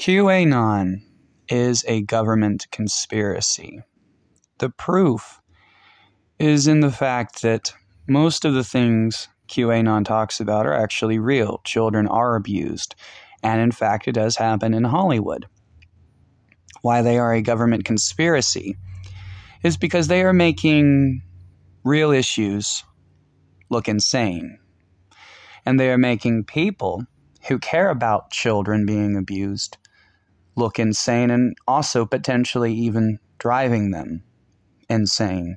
QAnon is a government conspiracy. The proof is in the fact that most of the things QAnon talks about are actually real. Children are abused. And in fact, it does happen in Hollywood. Why they are a government conspiracy is because they are making real issues look insane. And they are making people who care about children being abused look insane and also potentially even driving them insane.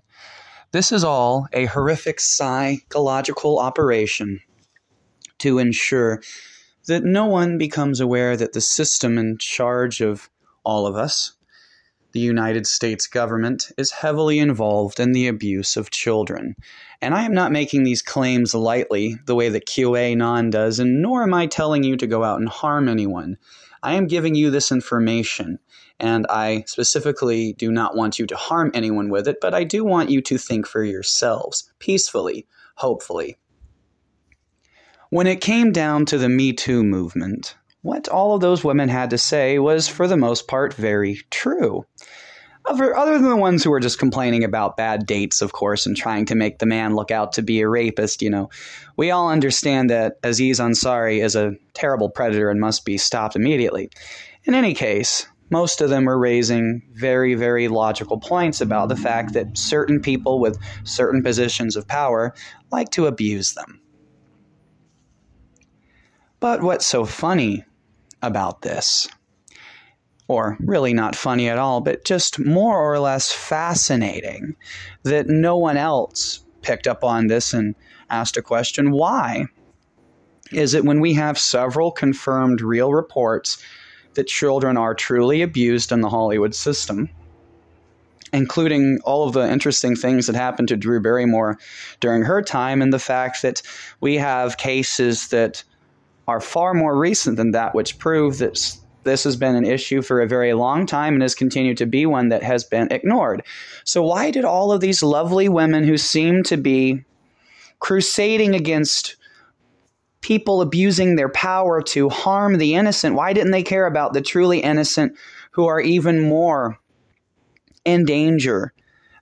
This is all a horrific psychological operation to ensure that no one becomes aware that the system in charge of all of us, the United States government, is heavily involved in the abuse of children. And I am not making these claims lightly the way that QAnon does, and nor am I telling you to go out and harm anyone. I am giving you this information, and I specifically do not want you to harm anyone with it, but I do want you to think for yourselves, peacefully, hopefully. When it came down to the Me Too movement, what all of those women had to say was, for the most part, very true. Other than the ones who are just complaining about bad dates, of course, and trying to make the man look out to be a rapist, you know, we all understand that Aziz Ansari is a terrible predator and must be stopped immediately. In any case, most of them were raising very, very logical points about the fact that certain people with certain positions of power like to abuse them. But what's so funny about this or really not funny at all, but just more or less fascinating that no one else picked up on this and asked a question why? Is it when we have several confirmed real reports that children are truly abused in the Hollywood system? including all of the interesting things that happened to Drew Barrymore during her time, and the fact that we have cases that are far more recent than that, which prove that this has been an issue for a very long time and has continued to be one that has been ignored. So, why did all of these lovely women who seem to be crusading against people abusing their power to harm the innocent, why didn't they care about the truly innocent who are even more in danger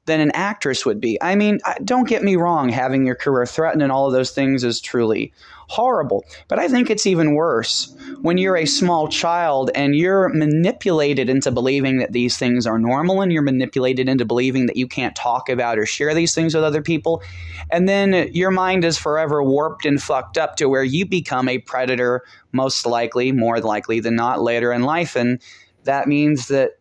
than an actress would be? I mean, don't get me wrong, having your career threatened and all of those things is truly horrible. But I think it's even worse when you're a small child and you're manipulated into believing that these things are normal and you're manipulated into believing that you can't talk about or share these things with other people. And then your mind is forever warped and fucked up to where you become a predator, most likely, more likely than not, later in life. And that means that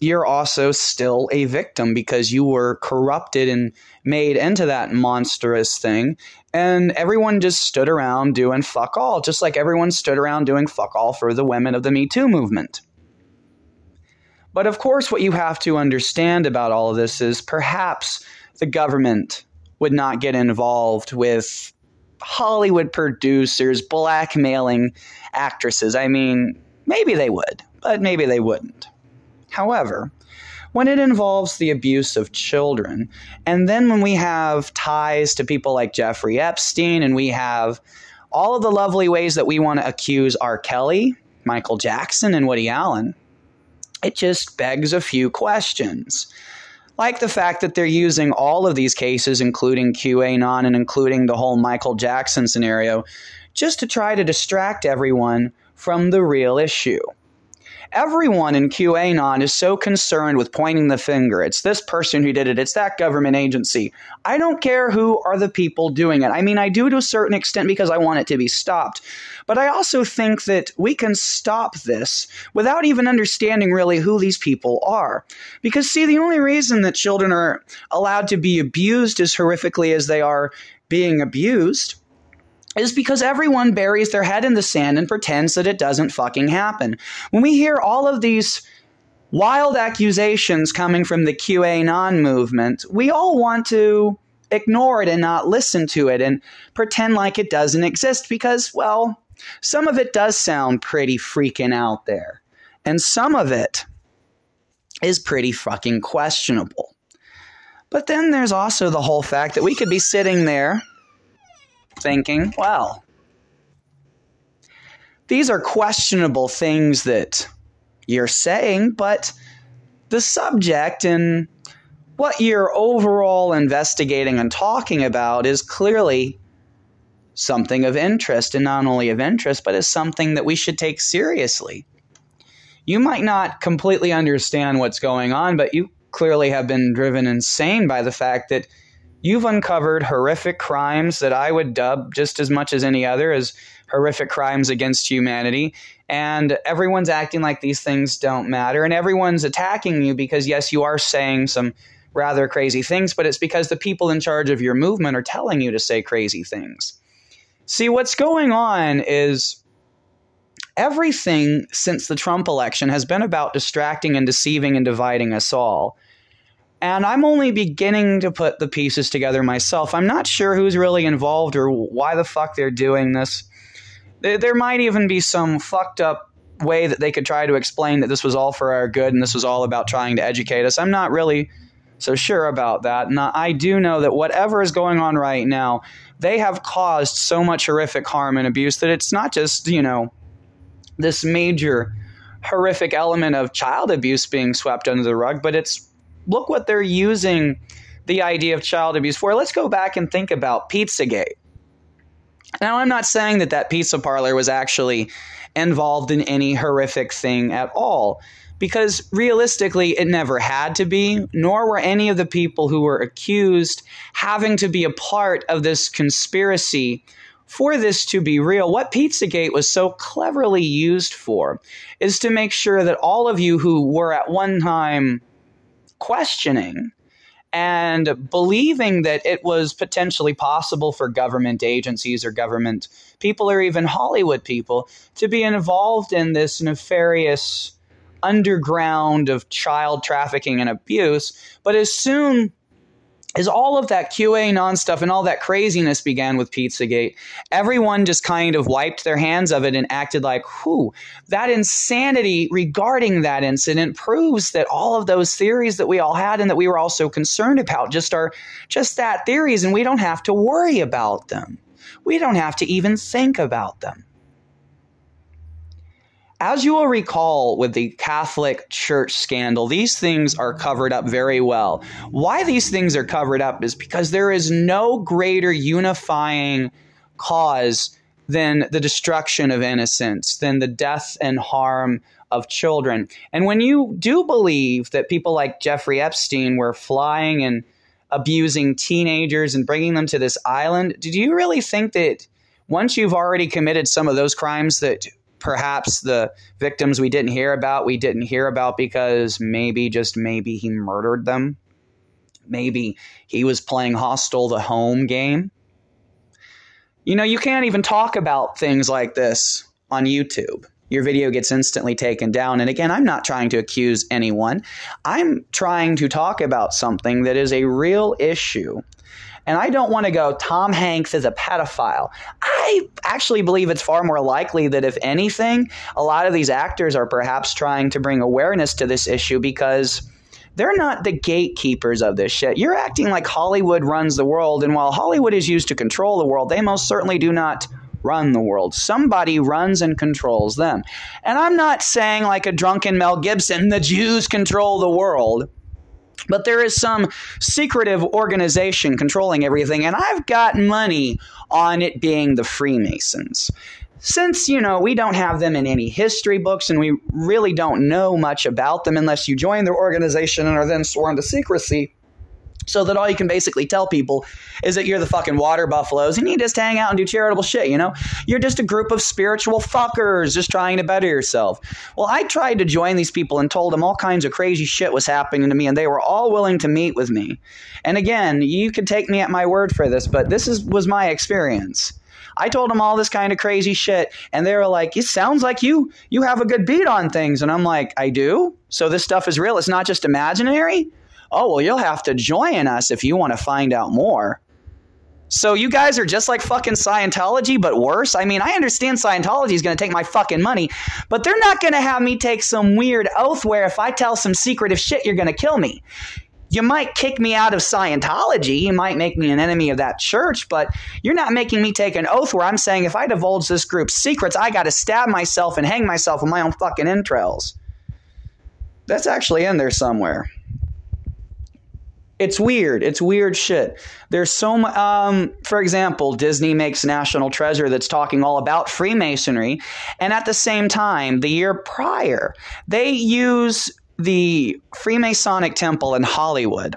you're also still a victim because you were corrupted and made into that monstrous thing. And everyone just stood around doing fuck all, just like everyone stood around doing fuck all for the women of the Me Too movement. But of course, what you have to understand about all of this is perhaps the government would not get involved with Hollywood producers blackmailing actresses. I mean, maybe they would, but maybe they wouldn't. However, when it involves the abuse of children, and then when we have ties to people like Jeffrey Epstein, and we have all of the lovely ways that we want to accuse R. Kelly, Michael Jackson, and Woody Allen, it just begs a few questions. Like the fact that they're using all of these cases, including QAnon and including the whole Michael Jackson scenario, just to try to distract everyone from the real issue everyone in QAnon is so concerned with pointing the finger. It's this person who did it, it's that government agency. I don't care who are the people doing it. I mean, I do to a certain extent because I want it to be stopped. But I also think that we can stop this without even understanding really who these people are. Because, see, the only reason that children are allowed to be abused as horrifically as they are being abused is because everyone buries their head in the sand and pretends that it doesn't fucking happen. When we hear all of these wild accusations coming from the QAnon movement, we all want to ignore it and not listen to it and pretend like it doesn't exist because, well, some of it does sound pretty freaking out there. And some of it is pretty fucking questionable. But then there's also the whole fact that we could be sitting there thinking, well, these are questionable things that you're saying, but the subject and what you're overall investigating and talking about is clearly something of interest, and not only of interest, but is something that we should take seriously. You might not completely understand what's going on, but you clearly have been driven insane by the fact that you've uncovered horrific crimes that I would dub just as much as any other as horrific crimes against humanity. And everyone's acting like these things don't matter. And everyone's attacking you because, yes, you are saying some rather crazy things, but it's because the people in charge of your movement are telling you to say crazy things. See, what's going on is everything since the Trump election has been about distracting and deceiving and dividing us all. And I'm only beginning to put the pieces together myself. I'm not sure who's really involved or why the fuck they're doing this. There might even be some fucked up way that they could try to explain that this was all for our good and this was all about trying to educate us. I'm not really so sure about that. And I do know that whatever is going on right now, they have caused so much horrific harm and abuse that it's not just, you know, this major horrific element of child abuse being swept under the rug, but it's look what they're using the idea of child abuse for. Let's go back and think about Pizzagate. Now, I'm not saying that that pizza parlor was actually involved in any horrific thing at all, because realistically, it never had to be, nor were any of the people who were accused having to be a part of this conspiracy for this to be real. What Pizzagate was so cleverly used for is to make sure that all of you who were at one time questioning and believing that it was potentially possible for government agencies or government people or even Hollywood people to be involved in this nefarious underground of child trafficking and abuse. But as soon as all of that QAnon stuff and all that craziness began with Pizzagate, everyone just kind of wiped their hands of it and acted like, whew, that insanity regarding that incident proves that all of those theories that we all had and that we were all so concerned about just are just that theories and we don't have to worry about them. We don't have to even think about them. As you will recall with the Catholic Church scandal, these things are covered up very well. Why these things are covered up is because there is no greater unifying cause than the destruction of innocence, than the death and harm of children. And when you do believe that people like Jeffrey Epstein were flying and abusing teenagers and bringing them to this island, do you really think that once you've already committed some of those crimes that perhaps the victims we didn't hear about, we didn't hear about because maybe, just maybe, he murdered them. Maybe he was playing Hostel the home game. You know, you can't even talk about things like this on YouTube. Your video gets instantly taken down. And again, I'm not trying to accuse anyone. I'm trying to talk about something that is a real issue and I don't want to go, Tom Hanks is a pedophile. I actually believe it's far more likely that, if anything, a lot of these actors are perhaps trying to bring awareness to this issue because they're not the gatekeepers of this shit. You're acting like Hollywood runs the world, and while Hollywood is used to control the world, they most certainly do not run the world. Somebody runs and controls them. And I'm not saying like a drunken Mel Gibson, the Jews control the world. But there is some secretive organization controlling everything, and I've got money on it being the Freemasons. Since, you know, we don't have them in any history books and we really don't know much about them unless you join their organization and are then sworn to secrecy, so that all you can basically tell people is that you're the fucking water buffaloes and you just hang out and do charitable shit, you know? You're just a group of spiritual fuckers just trying to better yourself. Well, I tried to join these people and told them all kinds of crazy shit was happening to me and they were all willing to meet with me. And again, you could take me at my word for this, but this is was my experience. I told them all this kind of crazy shit, and they were like, "It sounds like you you have a good beat on things." And I'm like, "I do." So this stuff is real. It's not just imaginary oh, well, you'll have to join us if you want to find out more. So you guys are just like fucking Scientology, but worse? I mean, I understand Scientology is going to take my fucking money, but they're not going to have me take some weird oath where if I tell some secretive shit, you're going to kill me. you might kick me out of Scientology, you might make me an enemy of that church, but you're not making me take an oath where I'm saying if I divulge this group's secrets, I got to stab myself and hang myself with my own fucking entrails. That's actually in there somewhere. It's weird. It's weird shit. There's so much. Um, for example, Disney makes National Treasure that's talking all about Freemasonry, and at the same time, the year prior, they use the Freemasonic Temple in Hollywood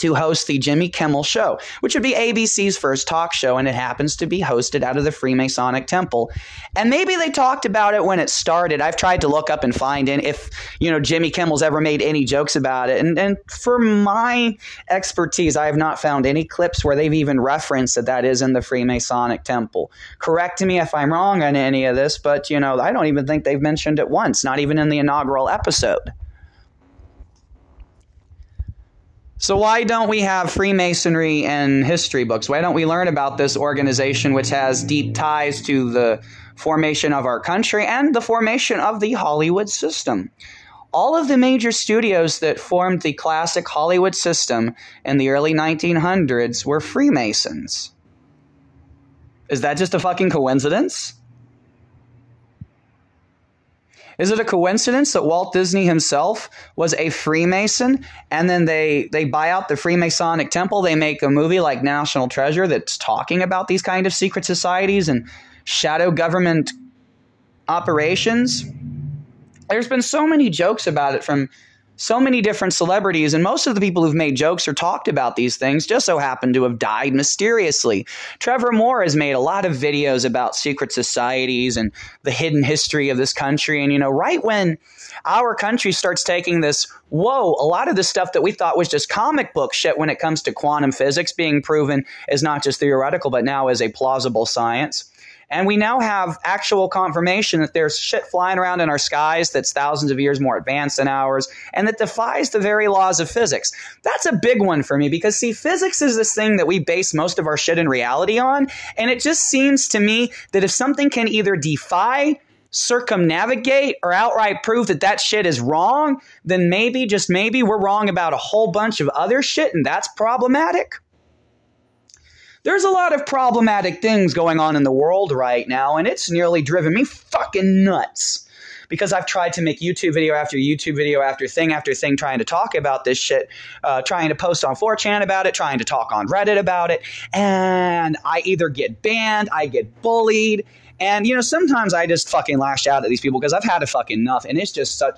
to host the Jimmy Kimmel Show, which would be ABC's first talk show, and it happens to be hosted out of the Freemasonic Temple. And maybe they talked about it when it started. I've tried to look up and find in if you know Jimmy Kimmel's ever made any jokes about it, and and for my expertise, I have not found any clips where they've even referenced that that is in the Freemasonic Temple. Correct me if I'm wrong on any of this, but you know I don't even think they've mentioned it once, not even in the inaugural episode. So, why don't we have Freemasonry in history books? Why don't we learn about this organization which has deep ties to the formation of our country and the formation of the Hollywood system? All of the major studios that formed the classic Hollywood system in the early 1900s were Freemasons. Is that just a fucking coincidence? Is it a coincidence that Walt Disney himself was a Freemason and then they they buy out the Freemasonic temple, they make a movie like National Treasure that's talking about these kind of secret societies and shadow government operations? There's been so many jokes about it from so many different celebrities, and most of the people who've made jokes or talked about these things just so happen to have died mysteriously. Trevor Moore has made a lot of videos about secret societies and the hidden history of this country. And, you know, right when our country starts taking this, whoa, a lot of the stuff that we thought was just comic book shit when it comes to quantum physics being proven is not just theoretical, but now is a plausible science. And we now have actual confirmation that there's shit flying around in our skies that's thousands of years more advanced than ours and that defies the very laws of physics. That's a big one for me because, see, physics is this thing that we base most of our shit in reality on. And it just seems to me that if something can either defy circumnavigate or outright prove that that shit is wrong, then maybe, just maybe, we're wrong about a whole bunch of other shit and that's problematic. There's a lot of problematic things going on in the world right now, and it's nearly driven me fucking nuts. Because I've tried to make YouTube video after YouTube video after thing after thing trying to talk about this shit, uh, trying to post on 4chan about it, trying to talk on Reddit about it, and I either get banned, I get bullied, and you know sometimes I just fucking lash out at these people because I've had a fucking enough, and it's just such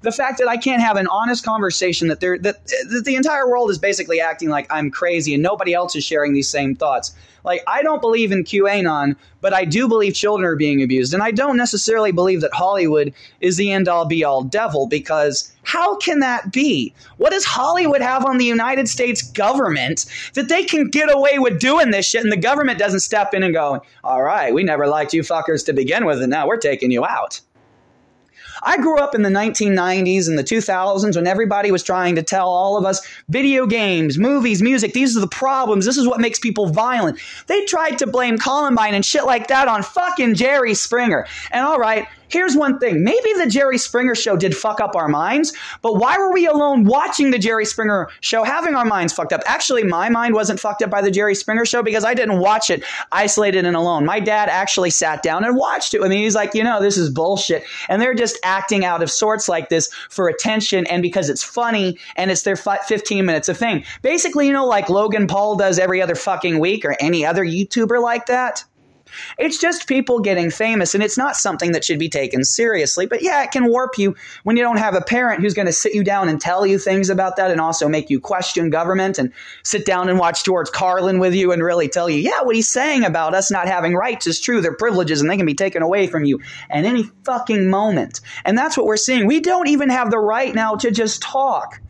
the fact that I can't have an honest conversation that there that, that the entire world is basically acting like I'm crazy and nobody else is sharing these same thoughts. Like I don't believe in QAnon, but I do believe children are being abused, and I don't necessarily believe that Hollywood is the end all be all devil because how can that be? What does Hollywood have on the United States government that they can get away with doing this shit and the government doesn't step in and go, "All right, we never liked you fuckers to begin with, and now we're taking you out." I grew up in the 1990s and the 2000s when everybody was trying to tell all of us video games, movies, music, these are the problems. This is what makes people violent. They tried to blame Columbine and shit like that on fucking Jerry Springer. And all right, Here's one thing. Maybe the Jerry Springer show did fuck up our minds, but why were we alone watching the Jerry Springer show having our minds fucked up? Actually, my mind wasn't fucked up by the Jerry Springer show because I didn't watch it isolated and alone. My dad actually sat down and watched it me. He's like, you know, this is bullshit. And they're just acting out of sorts like this for attention and because it's funny and it's their 15 minutes of fame. Basically, you know, like Logan Paul does every other fucking week or any other YouTuber like that. It's just people getting famous, and it's not something that should be taken seriously. But yeah, it can warp you when you don't have a parent who's going to sit you down and tell you things about that and also make you question government and sit down and watch George Carlin with you and really tell you, yeah, what he's saying about us not having rights is true. They're privileges and they can be taken away from you at any fucking moment. And that's what we're seeing. We don't even have the right now to just talk.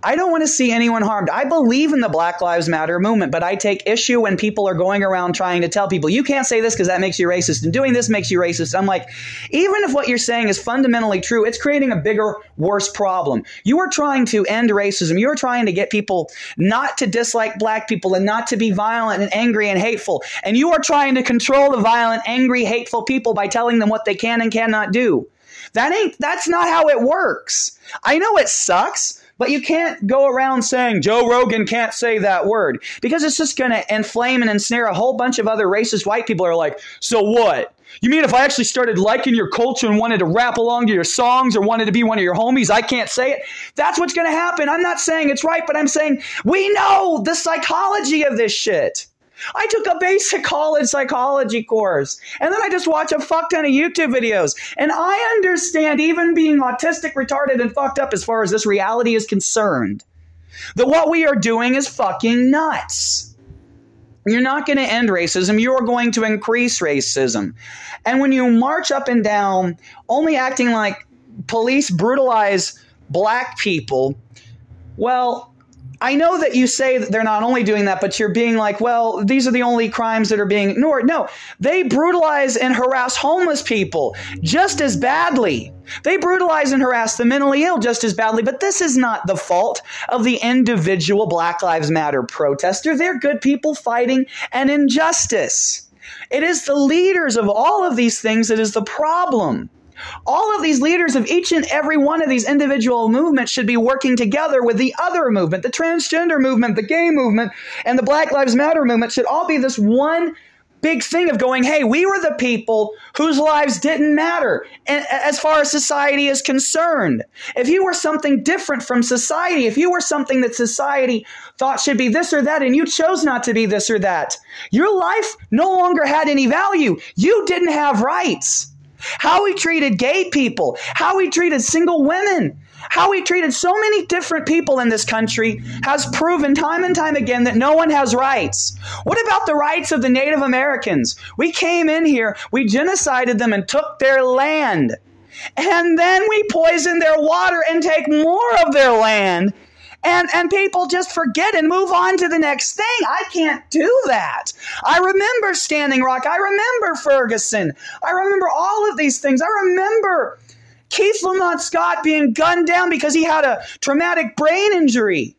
I don't want to see anyone harmed. I believe in the Black Lives Matter movement, but I take issue when people are going around trying to tell people, you can't say this because that makes you racist, and doing this makes you racist. I'm like, even if what you're saying is fundamentally true, it's creating a bigger, worse problem. You are trying to end racism. You are trying to get people not to dislike black people and not to be violent and angry and hateful. And you are trying to control the violent, angry, hateful people by telling them what they can and cannot do. That ain't, that's not how it works. I know it sucks But you can't go around saying Joe Rogan can't say that word because it's just going to inflame and ensnare a whole bunch of other racist white people are like, so what? You mean if I actually started liking your culture and wanted to rap along to your songs or wanted to be one of your homies, I can't say it? That's what's going to happen. I'm not saying it's right, but I'm saying we know the psychology of this shit. I took a basic college psychology course and then I just watch a fuck ton of YouTube videos. And I understand, even being autistic, retarded, and fucked up as far as this reality is concerned, that what we are doing is fucking nuts. You're not going to end racism. You are going to increase racism. And when you march up and down, only acting like police brutalize black people, well, I know that you say that they're not only doing that, but you're being like, well, these are the only crimes that are being ignored. No, they brutalize and harass homeless people just as badly. They brutalize and harass the mentally ill just as badly, but this is not the fault of the individual Black Lives Matter protester. They're good people fighting an injustice. It is the leaders of all of these things that is the problem. All of these leaders of each and every one of these individual movements should be working together with the other movement, the transgender movement, the gay movement, and the Black Lives Matter movement should all be this one big thing of going, hey, we were the people whose lives didn't matter as far as society is concerned. If you were something different from society, if you were something that society thought should be this or that, and you chose not to be this or that, your life no longer had any value. You didn't have rights how he treated gay people, how he treated single women, how he treated so many different people in this country has proven time and time again that no one has rights. What about the rights of the Native Americans? We came in here, we genocided them and took their land. And then we poison their water and take more of their land and and people just forget and move on to the next thing. I can't do that. I remember Standing Rock. I remember Ferguson. I remember all of these things. I remember Keith Lamont Scott being gunned down because he had a traumatic brain injury.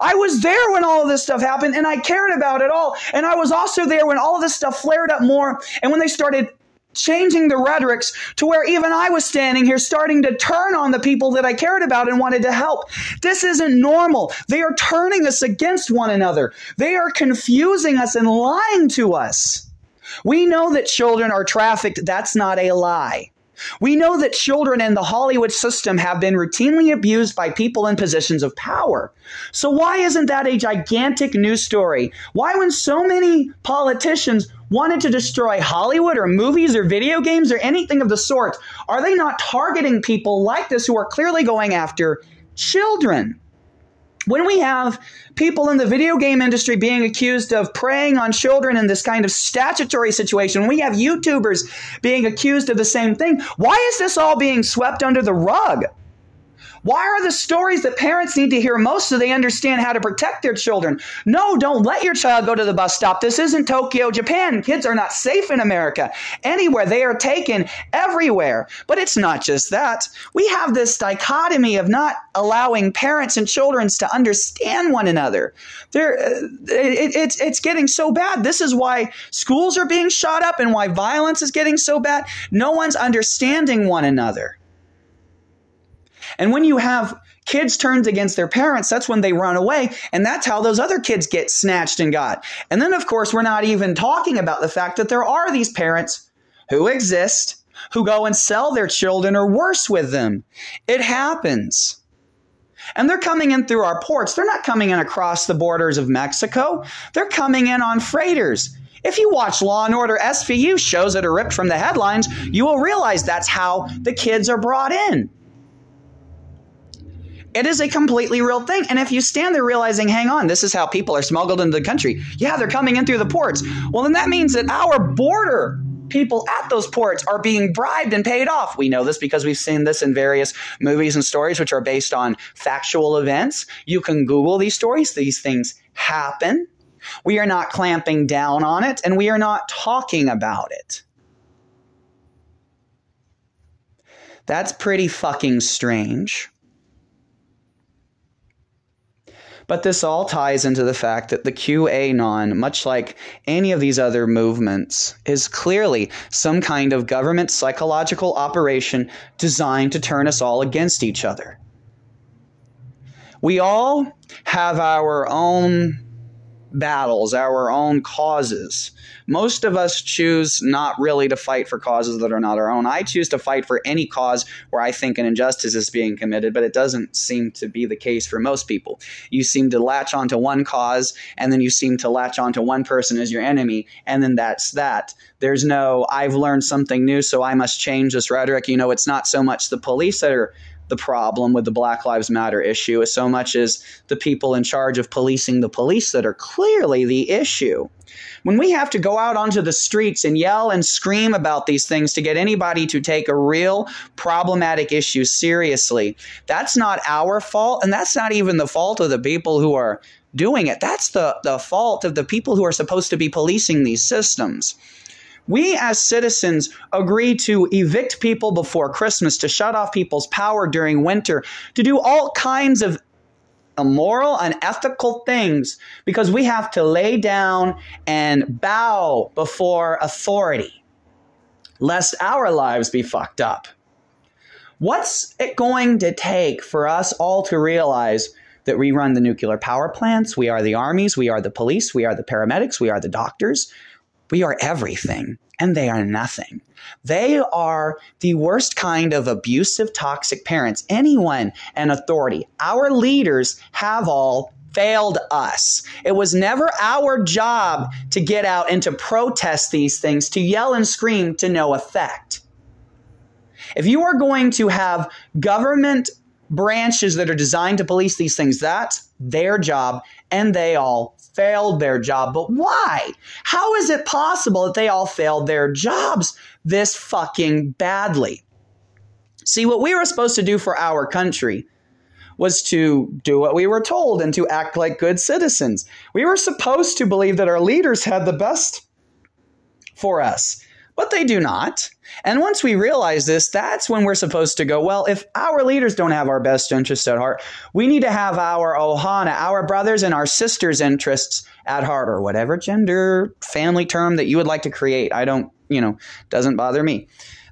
I was there when all of this stuff happened and I cared about it all. And I was also there when all of this stuff flared up more and when they started changing the rhetorics to where even I was standing here starting to turn on the people that I cared about and wanted to help. This isn't normal. They are turning us against one another. They are confusing us and lying to us. We know that children are trafficked. That's not a lie. We know that children in the Hollywood system have been routinely abused by people in positions of power. So, why isn't that a gigantic news story? Why, when so many politicians wanted to destroy Hollywood or movies or video games or anything of the sort, are they not targeting people like this who are clearly going after children? When we have people in the video game industry being accused of preying on children in this kind of statutory situation, we have YouTubers being accused of the same thing, why is this all being swept under the rug? Why are the stories that parents need to hear most so they understand how to protect their children? No, don't let your child go to the bus stop. This isn't Tokyo, Japan. Kids are not safe in America. Anywhere. They are taken everywhere. But it's not just that. We have this dichotomy of not allowing parents and children to understand one another. There, uh, it, it's, it's getting so bad. This is why schools are being shot up and why violence is getting so bad. No one's understanding one another. And when you have kids turned against their parents, that's when they run away. And that's how those other kids get snatched and got. And then, of course, we're not even talking about the fact that there are these parents who exist who go and sell their children or worse with them. It happens. And they're coming in through our ports. They're not coming in across the borders of Mexico. They're coming in on freighters. If you watch Law and Order SVU shows that are ripped from the headlines, you will realize that's how the kids are brought in. It is a completely real thing. And if you stand there realizing, hang on, this is how people are smuggled into the country. Yeah, they're coming in through the ports. Well, then that means that our border people at those ports are being bribed and paid off. We know this because we've seen this in various movies and stories which are based on factual events. You can Google these stories. These things happen. We are not clamping down on it and we are not talking about it. That's pretty fucking strange. But this all ties into the fact that the QAnon, much like any of these other movements, is clearly some kind of government psychological operation designed to turn us all against each other. We all have our own battles, our own causes. Most of us choose not really to fight for causes that are not our own. I choose to fight for any cause where I think an injustice is being committed, but it doesn't seem to be the case for most people. You seem to latch onto one cause, and then you seem to latch onto one person as your enemy, and then that's that. There's no, I've learned something new, so I must change this rhetoric. You know, it's not so much the police that are the problem with the Black Lives Matter issue as so much as the people in charge of policing the police that are clearly the issue. When we have to go out onto the streets and yell and scream about these things to get anybody to take a real problematic issue seriously, that's not our fault, and that's not even the fault of the people who are doing it. That's the, the fault of the people who are supposed to be policing these systems. We as citizens agree to evict people before Christmas, to shut off people's power during winter, to do all kinds of immoral, unethical things because we have to lay down and bow before authority, lest our lives be fucked up. What's it going to take for us all to realize that we run the nuclear power plants? We are the armies, we are the police, we are the paramedics, we are the doctors, we are everything, and they are nothing. They are the worst kind of abusive, toxic parents. Anyone and authority. Our leaders have all failed us. It was never our job to get out and to protest these things, to yell and scream to no effect. If you are going to have government branches that are designed to police these things, that's their job, and they all failed their job. But why? How is it possible that they all failed their jobs this fucking badly? See, what we were supposed to do for our country was to do what we were told and to act like good citizens. We were supposed to believe that our leaders had the best for us but they do not. And once we realize this, that's when we're supposed to go, well, if our leaders don't have our best interests at heart, we need to have our ohana, our brothers and our sisters' interests at heart, or whatever gender family term that you would like to create. I don't, you know, doesn't bother me.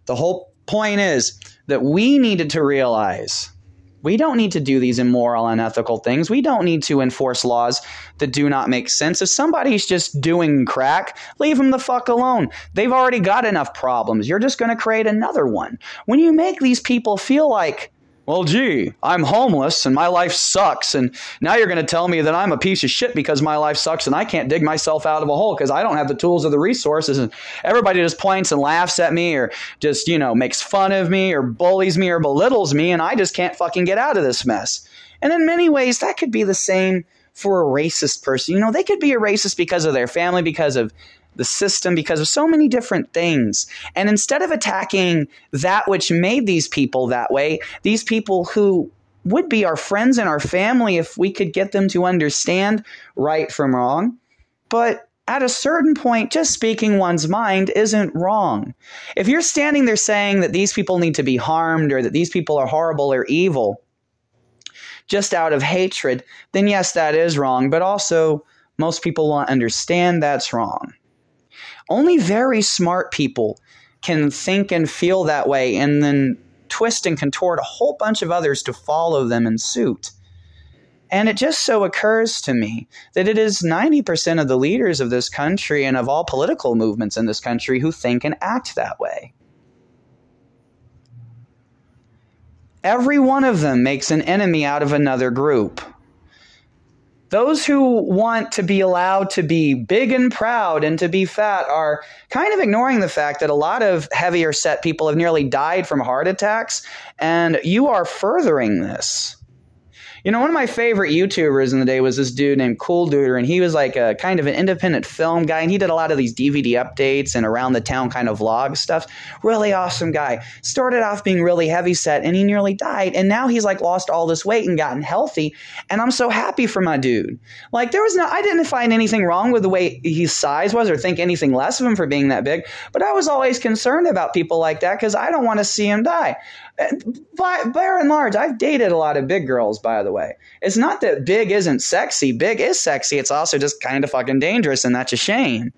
The whole point is that we needed to realize we don't need to do these immoral, unethical things. We don't need to enforce laws that do not make sense. If somebody's just doing crack, leave them the fuck alone. They've already got enough problems. You're just going to create another one. When you make these people feel like well, gee, I'm homeless and my life sucks. And now you're going to tell me that I'm a piece of shit because my life sucks and I can't dig myself out of a hole because I don't have the tools or the resources. And everybody just points and laughs at me or just, you know, makes fun of me or bullies me or belittles me. And I just can't fucking get out of this mess. And in many ways, that could be the same for a racist person. You know, they could be a racist because of their family, because of the system because of so many different things. And instead of attacking that which made these people that way, these people who would be our friends and our family if we could get them to understand right from wrong. But at a certain point, just speaking one's mind isn't wrong. If you're standing there saying that these people need to be harmed or that these people are horrible or evil, just out of hatred, then yes, that is wrong. But also, most people won't understand that's wrong. Only very smart people can think and feel that way and then twist and contort a whole bunch of others to follow them in suit. And it just so occurs to me that it is 90% of the leaders of this country and of all political movements in this country who think and act that way. Every one of them makes an enemy out of another group. Those who want to be allowed to be big and proud and to be fat are kind of ignoring the fact that a lot of heavier set people have nearly died from heart attacks, and you are furthering this. You know, one of my favorite YouTubers in the day was this dude named Cool Duder, and he was like a kind of an independent film guy, and he did a lot of these DVD updates and around the town kind of vlog stuff. Really awesome guy. Started off being really heavy set, and he nearly died, and now he's like lost all this weight and gotten healthy, and I'm so happy for my dude. Like there was no, I didn't find anything wrong with the way his size was, or think anything less of him for being that big, but I was always concerned about people like that because I don't want to see him die. By, by and large, I've dated a lot of big girls, by the way. It's not that big isn't sexy. Big is sexy. It's also just kind of fucking dangerous, and that's a shame.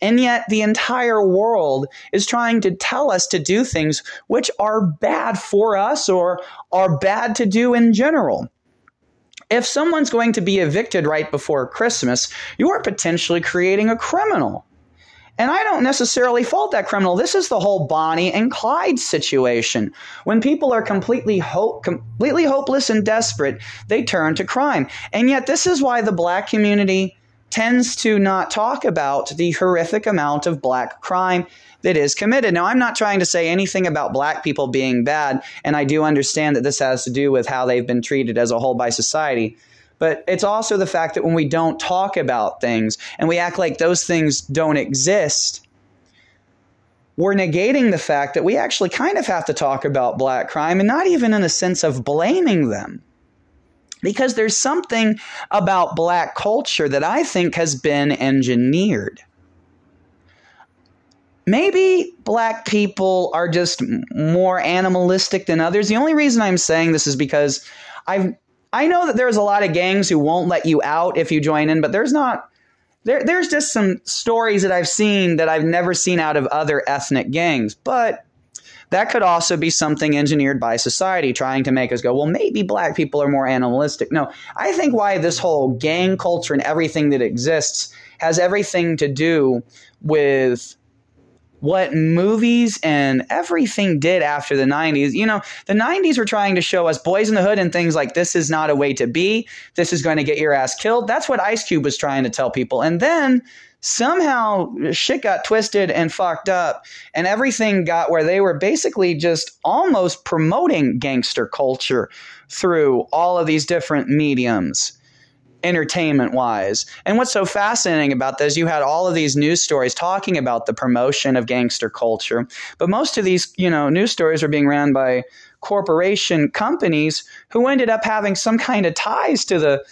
And yet, the entire world is trying to tell us to do things which are bad for us or are bad to do in general. if someone's going to be evicted right before Christmas, you are potentially creating a criminal. And I don't necessarily fault that criminal. This is the whole Bonnie and Clyde situation. When people are completely hope, completely hopeless and desperate, they turn to crime. And yet this is why the black community tends to not talk about the horrific amount of black crime that is committed. Now, I'm not trying to say anything about black people being bad, and I do understand that this has to do with how they've been treated as a whole by society. But it's also the fact that when we don't talk about things and we act like those things don't exist, we're negating the fact that we actually kind of have to talk about black crime and not even in a sense of blaming them. Because there's something about black culture that I think has been engineered. Maybe black people are just more animalistic than others. The only reason I'm saying this is because I've I know that there's a lot of gangs who won't let you out if you join in, but there's not there there's just some stories that I've seen that I've never seen out of other ethnic gangs. But that could also be something engineered by society trying to make us go, well, maybe black people are more animalistic. No, I think why this whole gang culture and everything that exists has everything to do with what movies and everything did after the 90s. You know, the 90s were trying to show us Boys in the Hood and things like this is not a way to be. This is going to get your ass killed. That's what Ice Cube was trying to tell people. And then somehow shit got twisted and fucked up and everything got where they were basically just almost promoting gangster culture through all of these different mediums entertainment wise. And what's so fascinating about this, you had all of these news stories talking about the promotion of gangster culture, but most of these, you know, news stories are being ran by corporation companies who ended up having some kind of ties to the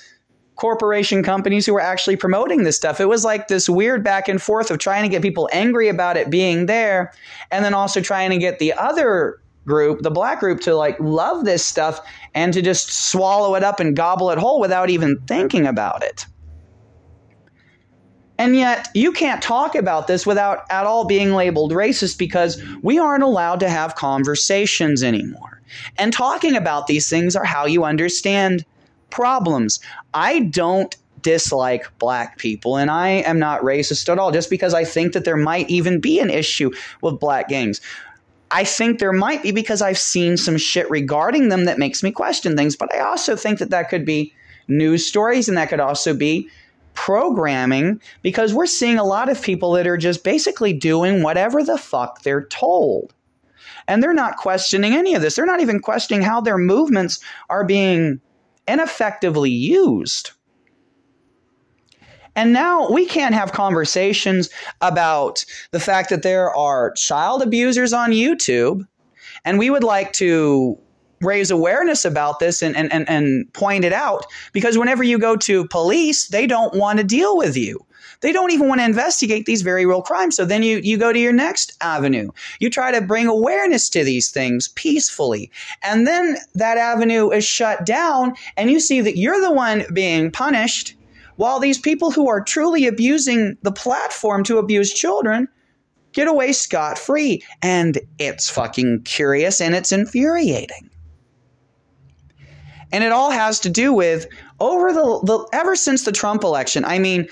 corporation companies who were actually promoting this stuff. It was like this weird back and forth of trying to get people angry about it being there and then also trying to get the other group, the black group, to like love this stuff and to just swallow it up and gobble it whole without even thinking about it. And yet, you can't talk about this without at all being labeled racist because we aren't allowed to have conversations anymore. And talking about these things are how you understand problems. I don't dislike black people and I am not racist at all just because I think that there might even be an issue with black gangs. I think there might be because I've seen some shit regarding them that makes me question things, but I also think that that could be news stories and that could also be programming because we're seeing a lot of people that are just basically doing whatever the fuck they're told. And they're not questioning any of this. They're not even questioning how their movements are being ineffectively used. And now we can't have conversations about the fact that there are child abusers on YouTube. And we would like to raise awareness about this and, and, and, and point it out because whenever you go to police, they don't want to deal with you. They don't even want to investigate these very real crimes. So then you, you go to your next avenue. You try to bring awareness to these things peacefully. And then that avenue is shut down and you see that you're the one being punished while these people who are truly abusing the platform to abuse children get away scot free. And it's fucking curious and it's infuriating. And it all has to do with over the, the ever since the Trump election, I mean,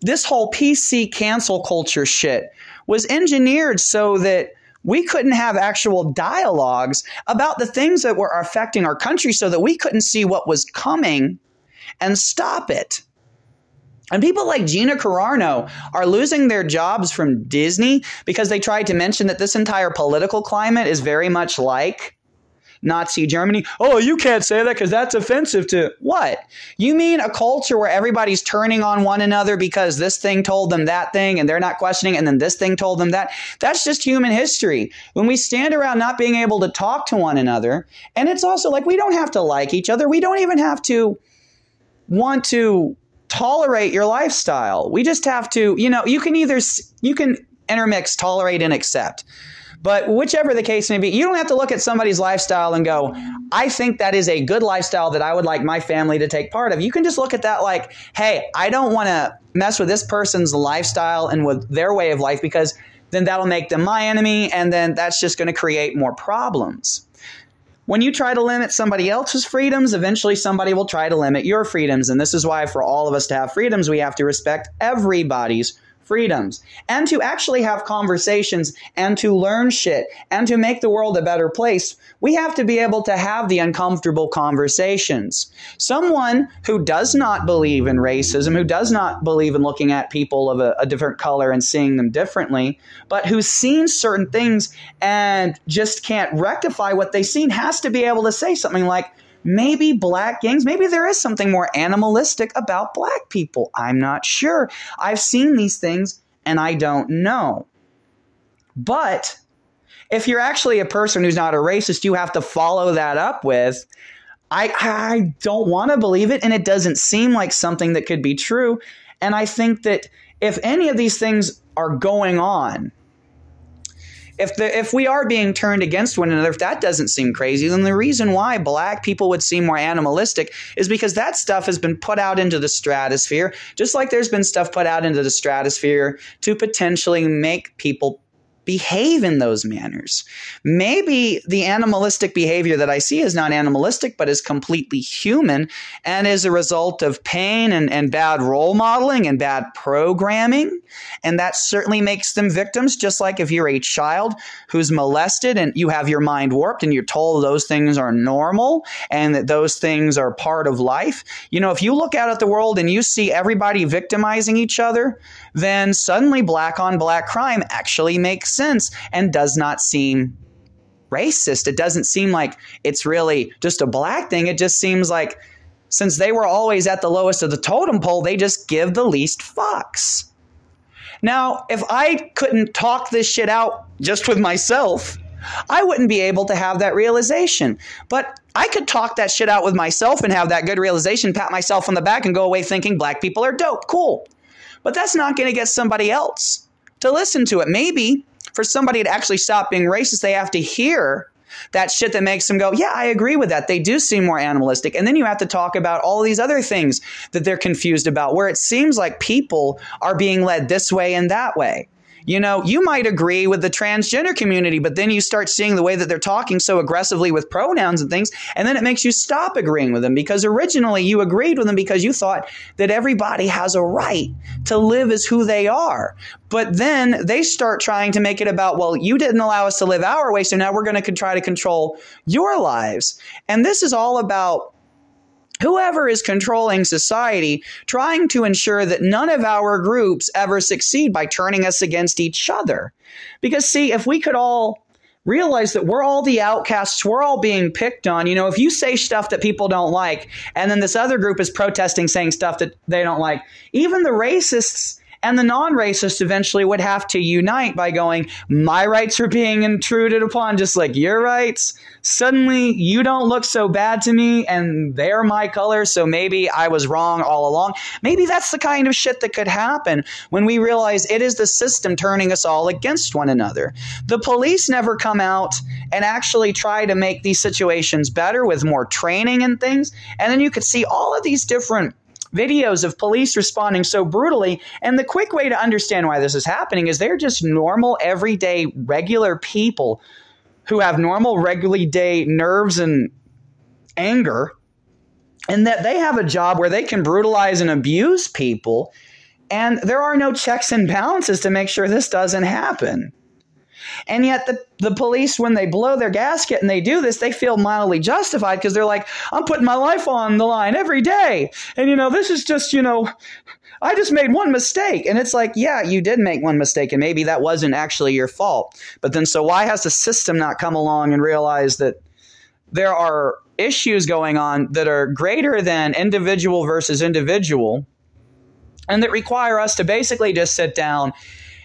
this whole PC cancel culture shit was engineered so that we couldn't have actual dialogues about the things that were affecting our country so that we couldn't see what was coming and stop it. And people like Gina Carano are losing their jobs from Disney because they tried to mention that this entire political climate is very much like Nazi Germany. Oh, you can't say that because that's offensive to what? You mean a culture where everybody's turning on one another because this thing told them that thing and they're not questioning, and then this thing told them that? That's just human history. When we stand around not being able to talk to one another, and it's also like we don't have to like each other, we don't even have to want to tolerate your lifestyle. We just have to, you know, you can either you can intermix tolerate and accept. But whichever the case may be, you don't have to look at somebody's lifestyle and go, I think that is a good lifestyle that I would like my family to take part of. You can just look at that like, hey, I don't want to mess with this person's lifestyle and with their way of life because then that'll make them my enemy and then that's just going to create more problems. When you try to limit somebody else's freedoms, eventually somebody will try to limit your freedoms. And this is why, for all of us to have freedoms, we have to respect everybody's freedoms and to actually have conversations and to learn shit and to make the world a better place, we have to be able to have the uncomfortable conversations. Someone who does not believe in racism, who does not believe in looking at people of a, a different color and seeing them differently, but who's seen certain things and just can't rectify what they've seen, has to be able to say something like, maybe black gangs, maybe there is something more animalistic about black people. I'm not sure. I've seen these things and I don't know. But if you're actually a person who's not a racist, you have to follow that up with, I, I don't want to believe it, and it doesn't seem like something that could be true. And I think that if any of these things are going on, if the if we are being turned against one another, if that doesn't seem crazy, then the reason why black people would seem more animalistic is because that stuff has been put out into the stratosphere, just like there's been stuff put out into the stratosphere to potentially make people behave in those manners. Maybe the animalistic behavior that I see is not animalistic, but is completely human and is a result of pain and, and bad role modeling and bad programming. And that certainly makes them victims, just like if you're a child who's molested and you have your mind warped and you're told those things are normal and that those things are part of life. You know, if you look out at the world and you see everybody victimizing each other, then suddenly black on black crime actually makes sense and does not seem racist. It doesn't seem like it's really just a black thing. It just seems like since they were always at the lowest of the totem pole, they just give the least fucks. Now, if I couldn't talk this shit out just with myself, I wouldn't be able to have that realization. But I could talk that shit out with myself and have that good realization, pat myself on the back, and go away thinking black people are dope. Cool. But that's not going to get somebody else to listen to it. Maybe for somebody to actually stop being racist, they have to hear that shit that makes them go, yeah, I agree with that. They do seem more animalistic. And then you have to talk about all these other things that they're confused about, where it seems like people are being led this way and that way. You know, you might agree with the transgender community, but then you start seeing the way that they're talking so aggressively with pronouns and things, and then it makes you stop agreeing with them because originally you agreed with them because you thought that everybody has a right to live as who they are. But then they start trying to make it about, well, you didn't allow us to live our way, so now we're going to try to control your lives. And this is all about whoever is controlling society trying to ensure that none of our groups ever succeed by turning us against each other. Because, see, if we could all realize that we're all the outcasts, we're all being picked on. You know, if you say stuff that people don't like, and then this other group is protesting saying stuff that they don't like, even the racists and the non racists eventually would have to unite by going, My rights are being intruded upon, just like your rights. Suddenly, you don't look so bad to me, and they're my color, so maybe I was wrong all along. Maybe that's the kind of shit that could happen when we realize it is the system turning us all against one another. The police never come out and actually try to make these situations better with more training and things. And then you could see all of these different videos of police responding so brutally. And the quick way to understand why this is happening is they're just normal, everyday, regular people who have normal, regular day nerves and anger, and that they have a job where they can brutalize and abuse people. And there are no checks and balances to make sure this doesn't happen. And yet, the, the police, when they blow their gasket and they do this, they feel mildly justified because they're like, I'm putting my life on the line every day. And, you know, this is just, you know, I just made one mistake. And it's like, yeah, you did make one mistake, and maybe that wasn't actually your fault. But then, so why has the system not come along and realized that there are issues going on that are greater than individual versus individual and that require us to basically just sit down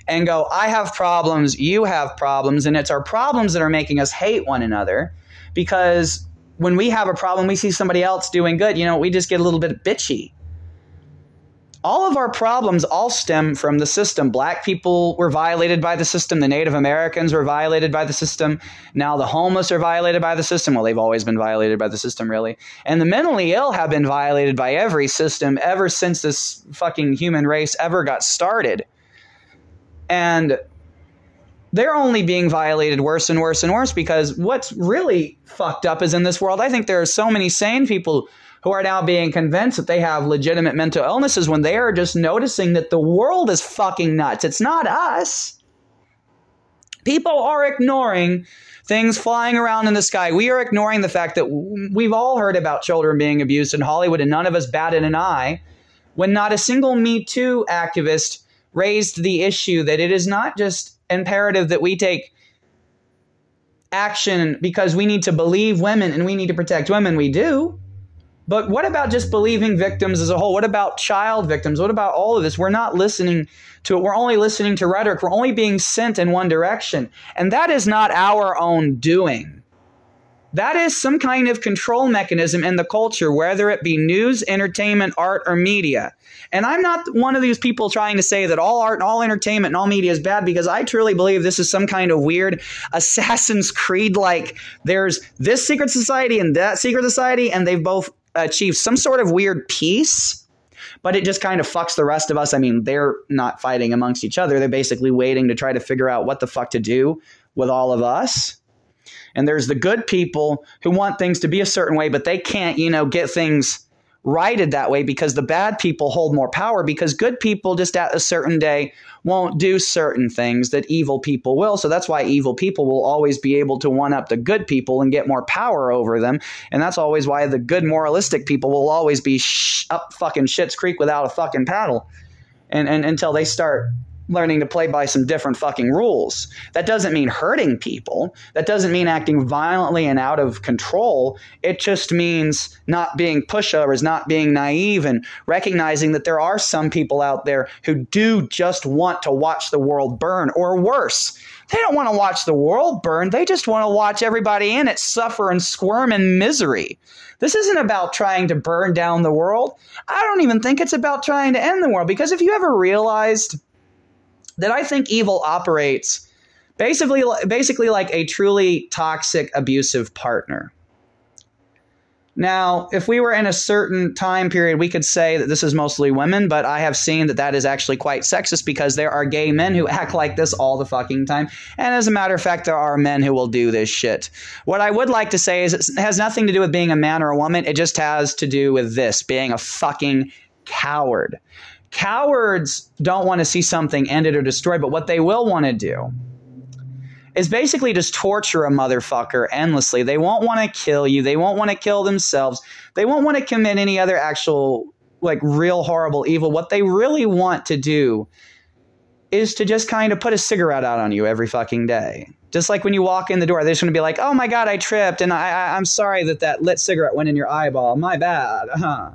and go, I have problems, you have problems, and it's our problems that are making us hate one another because when we have a problem, we see somebody else doing good, you know, we just get a little bit bitchy. All of our problems all stem from the system. Black people were violated by the system. The Native Americans were violated by the system. Now the homeless are violated by the system. Well, they've always been violated by the system, really. And the mentally ill have been violated by every system ever since this fucking human race ever got started. And they're only being violated worse and worse and worse because what's really fucked up is in this world, I think there are so many sane people who are now being convinced that they have legitimate mental illnesses when they are just noticing that the world is fucking nuts. It's not us. People are ignoring things flying around in the sky. We are ignoring the fact that we've all heard about children being abused in Hollywood and none of us batted an eye when not a single Me Too activist raised the issue that it is not just imperative that we take action because we need to believe women and we need to protect women. We do. But what about just believing victims as a whole? What about child victims? What about all of this? We're not listening to it. We're only listening to rhetoric. We're only being sent in one direction. And that is not our own doing. That is some kind of control mechanism in the culture, whether it be news, entertainment, art, or media. And I'm not one of these people trying to say that all art and all entertainment and all media is bad because I truly believe this is some kind of weird Assassin's Creed like there's this secret society and that secret society, and they've both achieved some sort of weird peace. But it just kind of fucks the rest of us. I mean, they're not fighting amongst each other. They're basically waiting to try to figure out what the fuck to do with all of us. And there's the good people who want things to be a certain way, but they can't, you know, get things righted that way because the bad people hold more power because good people just at a certain day won't do certain things that evil people will. So that's why evil people will always be able to one up the good people and get more power over them. And that's always why the good moralistic people will always be sh- up fucking shit's creek without a fucking paddle. And, and until they start learning to play by some different fucking rules. That doesn't mean hurting people. That doesn't mean acting violently and out of control. It just means not being pushovers, not being naive, and recognizing that there are some people out there who do just want to watch the world burn, or worse. They don't want to watch the world burn. They just want to watch everybody in it suffer and squirm in misery. This isn't about trying to burn down the world. I don't even think it's about trying to end the world because if you ever realized that I think evil operates basically basically like a truly toxic abusive partner. Now, if we were in a certain time period, we could say that this is mostly women, but I have seen that that is actually quite sexist because there are gay men who act like this all the fucking time. And as a matter of fact, there are men who will do this shit. What I would like to say is it has nothing to do with being a man or a woman. It just has to do with this being a fucking coward. Cowards don't want to see something ended or destroyed, but what they will want to do is basically just torture a motherfucker endlessly. They won't want to kill you. They won't want to kill themselves. They won't want to commit any other actual, like, real horrible evil. What they really want to do is to just kind of put a cigarette out on you every fucking day. Just like when you walk in the door, they're just going to be like, oh my God, I tripped, and I, I, am sorry that that lit cigarette went in your eyeball. My bad. Huh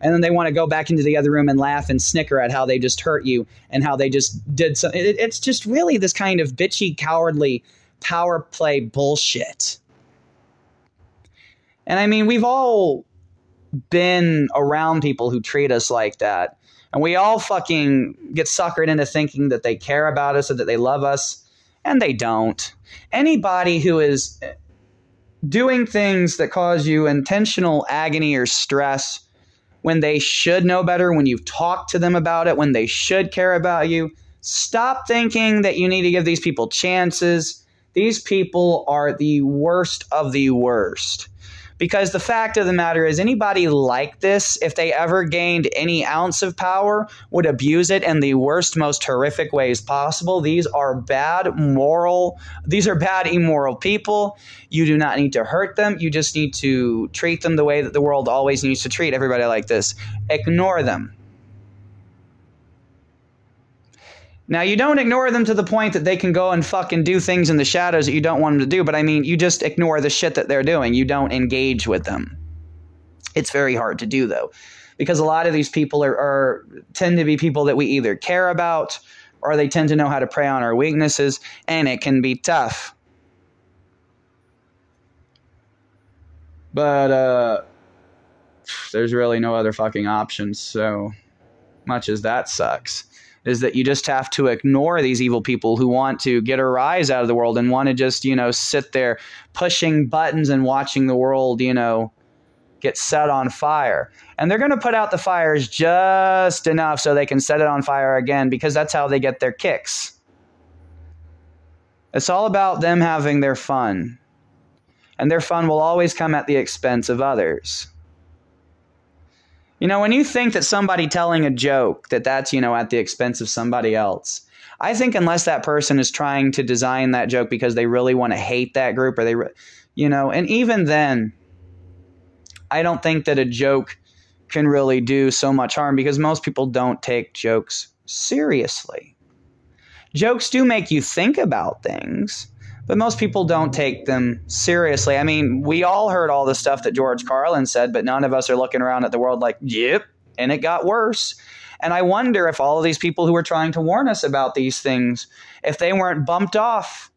and then they want to go back into the other room and laugh and snicker at how they just hurt you and how they just did something. It, it's just really this kind of bitchy, cowardly power play bullshit. And I mean, we've all been around people who treat us like that. And we all fucking get suckered into thinking that they care about us or that they love us, and they don't. Anybody who is doing things that cause you intentional agony or stress when they should know better, when you've talked to them about it, when they should care about you. Stop thinking that you need to give these people chances. These people are the worst of the worst. Because the fact of the matter is, anybody like this, if they ever gained any ounce of power, would abuse it in the worst, most horrific ways possible. These are bad moral, these are bad immoral people. You do not need to hurt them. You just need to treat them the way that the world always needs to treat everybody like this. Ignore them. Now, you don't ignore them to the point that they can go and fucking do things in the shadows that you don't want them to do, but I mean, you just ignore the shit that they're doing. You don't engage with them. It's very hard to do, though, because a lot of these people are, are tend to be people that we either care about or they tend to know how to prey on our weaknesses, and it can be tough. But, uh, there's really no other fucking options, so much as that sucks is that you just have to ignore these evil people who want to get a rise out of the world and want to just, you know, sit there pushing buttons and watching the world, you know, get set on fire. And they're going to put out the fires just enough so they can set it on fire again because that's how they get their kicks. It's all about them having their fun. And their fun will always come at the expense of others. You know, when you think that somebody telling a joke that that's, you know, at the expense of somebody else, I think unless that person is trying to design that joke because they really want to hate that group or they, you know, and even then, I don't think that a joke can really do so much harm because most people don't take jokes seriously. Jokes do make you think about things, but most people don't take them seriously. I mean, we all heard all the stuff that George Carlin said, but none of us are looking around at the world like, yep, and it got worse. And I wonder if all of these people who were trying to warn us about these things, if they weren't bumped off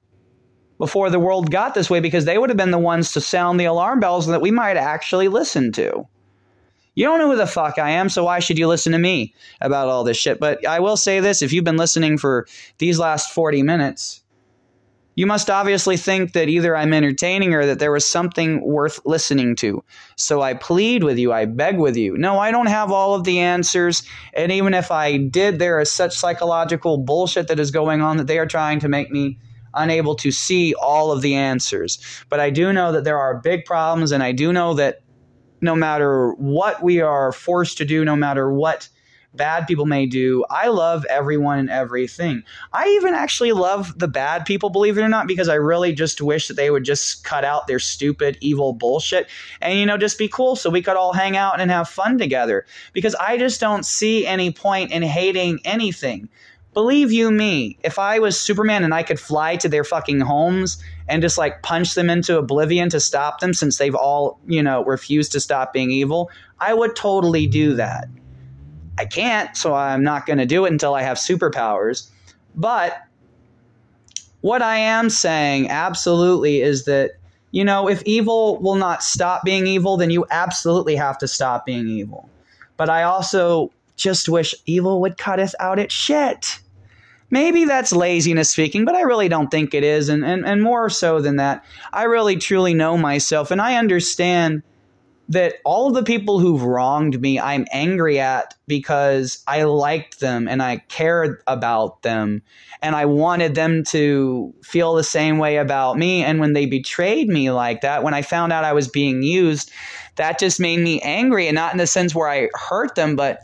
before the world got this way, because they would have been the ones to sound the alarm bells that we might actually listen to. You don't know who the fuck I am, so why should you listen to me about all this shit? But I will say this if you've been listening for these last 40 minutes, you must obviously think that either I'm entertaining or that there was something worth listening to. So I plead with you, I beg with you. No, I don't have all of the answers. And even if I did, there is such psychological bullshit that is going on that they are trying to make me unable to see all of the answers. But I do know that there are big problems, and I do know that no matter what we are forced to do, no matter what bad people may do. I love everyone and everything. I even actually love the bad people, believe it or not, because I really just wish that they would just cut out their stupid, evil bullshit and, you know, just be cool so we could all hang out and have fun together. Because I just don't see any point in hating anything. Believe you me, if I was Superman and I could fly to their fucking homes and just like punch them into oblivion to stop them since they've all, you know, refused to stop being evil, I would totally do that. I can't, so I'm not going to do it until I have superpowers. But what I am saying absolutely is that, you know, if evil will not stop being evil, then you absolutely have to stop being evil. But I also just wish evil would cut us out at shit. Maybe that's laziness speaking, but I really don't think it is. And, and, and more so than that, I really truly know myself and I understand that all the people who've wronged me, I'm angry at because I liked them and I cared about them and I wanted them to feel the same way about me. And when they betrayed me like that, when I found out I was being used, that just made me angry and not in the sense where I hurt them, but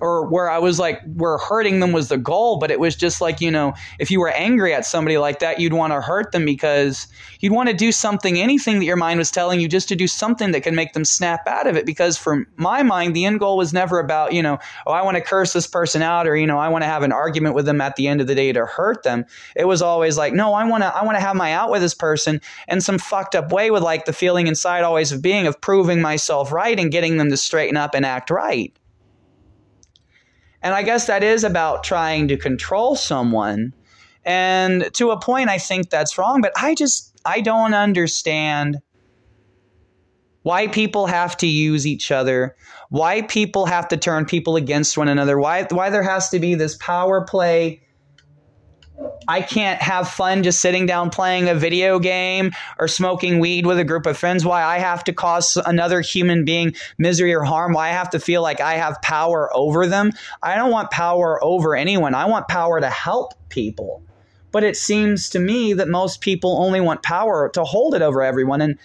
or where I was like, where hurting them was the goal, but it was just like, you know, if you were angry at somebody like that, you'd want to hurt them because you'd want to do something, anything that your mind was telling you, just to do something that can make them snap out of it. Because for my mind, the end goal was never about, you know, oh, I want to curse this person out or, you know, I want to have an argument with them at the end of the day to hurt them. It was always like, no, I want to, I want to have my out with this person in some fucked up way with like the feeling inside always of being of proving myself right and getting them to straighten up and act right. And I guess that is about trying to control someone. And to a point, I think that's wrong, but I just, I don't understand why people have to use each other, why people have to turn people against one another, why, why there has to be this power play I can't have fun just sitting down playing a video game or smoking weed with a group of friends. Why I have to cause another human being misery or harm. Why I have to feel like I have power over them. I don't want power over anyone. I want power to help people. But it seems to me that most people only want power to hold it over everyone. And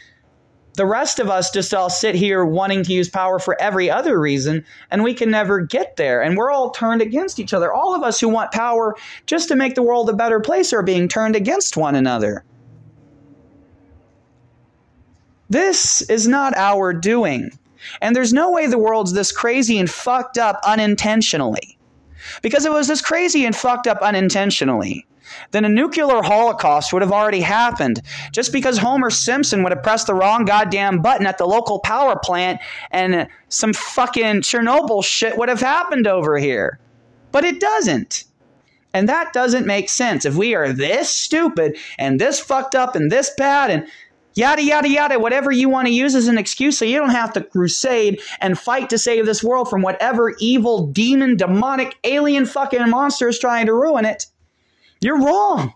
the rest of us just all sit here wanting to use power for every other reason, and we can never get there. And we're all turned against each other. All of us who want power just to make the world a better place are being turned against one another. This is not our doing. And there's no way the world's this crazy and fucked up unintentionally. Because it was this crazy and fucked up unintentionally then a nuclear holocaust would have already happened. Just because Homer Simpson would have pressed the wrong goddamn button at the local power plant and some fucking Chernobyl shit would have happened over here. But it doesn't. And that doesn't make sense. If we are this stupid and this fucked up and this bad and yada, yada, yada, whatever you want to use as an excuse so you don't have to crusade and fight to save this world from whatever evil, demon, demonic, alien fucking monster is trying to ruin it. You're wrong.